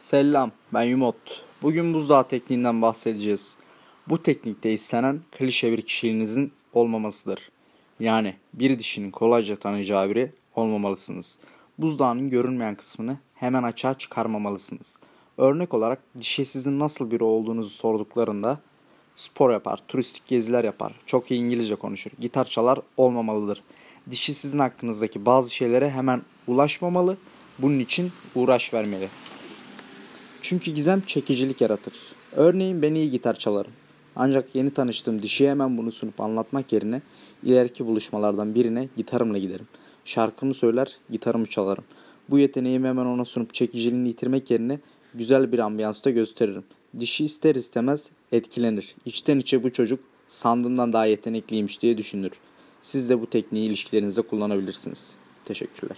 Selam, ben Yumot. Bugün buzdağı tekniğinden bahsedeceğiz. Bu teknikte istenen klişe bir kişiliğinizin olmamasıdır. Yani bir dişinin kolayca tanıyacağı biri olmamalısınız. Buzdağının görünmeyen kısmını hemen açığa çıkarmamalısınız. Örnek olarak dişi sizin nasıl biri olduğunuzu sorduklarında spor yapar, turistik geziler yapar, çok iyi İngilizce konuşur, gitar çalar olmamalıdır. Dişi sizin hakkınızdaki bazı şeylere hemen ulaşmamalı, bunun için uğraş vermeli. Çünkü gizem çekicilik yaratır. Örneğin ben iyi gitar çalarım. Ancak yeni tanıştığım dişiye hemen bunu sunup anlatmak yerine ileriki buluşmalardan birine gitarımla giderim. Şarkımı söyler, gitarımı çalarım. Bu yeteneğimi hemen ona sunup çekiciliğini yitirmek yerine güzel bir ambiyansta gösteririm. Dişi ister istemez etkilenir. İçten içe bu çocuk sandığımdan daha yetenekliymiş diye düşünür. Siz de bu tekniği ilişkilerinizde kullanabilirsiniz. Teşekkürler.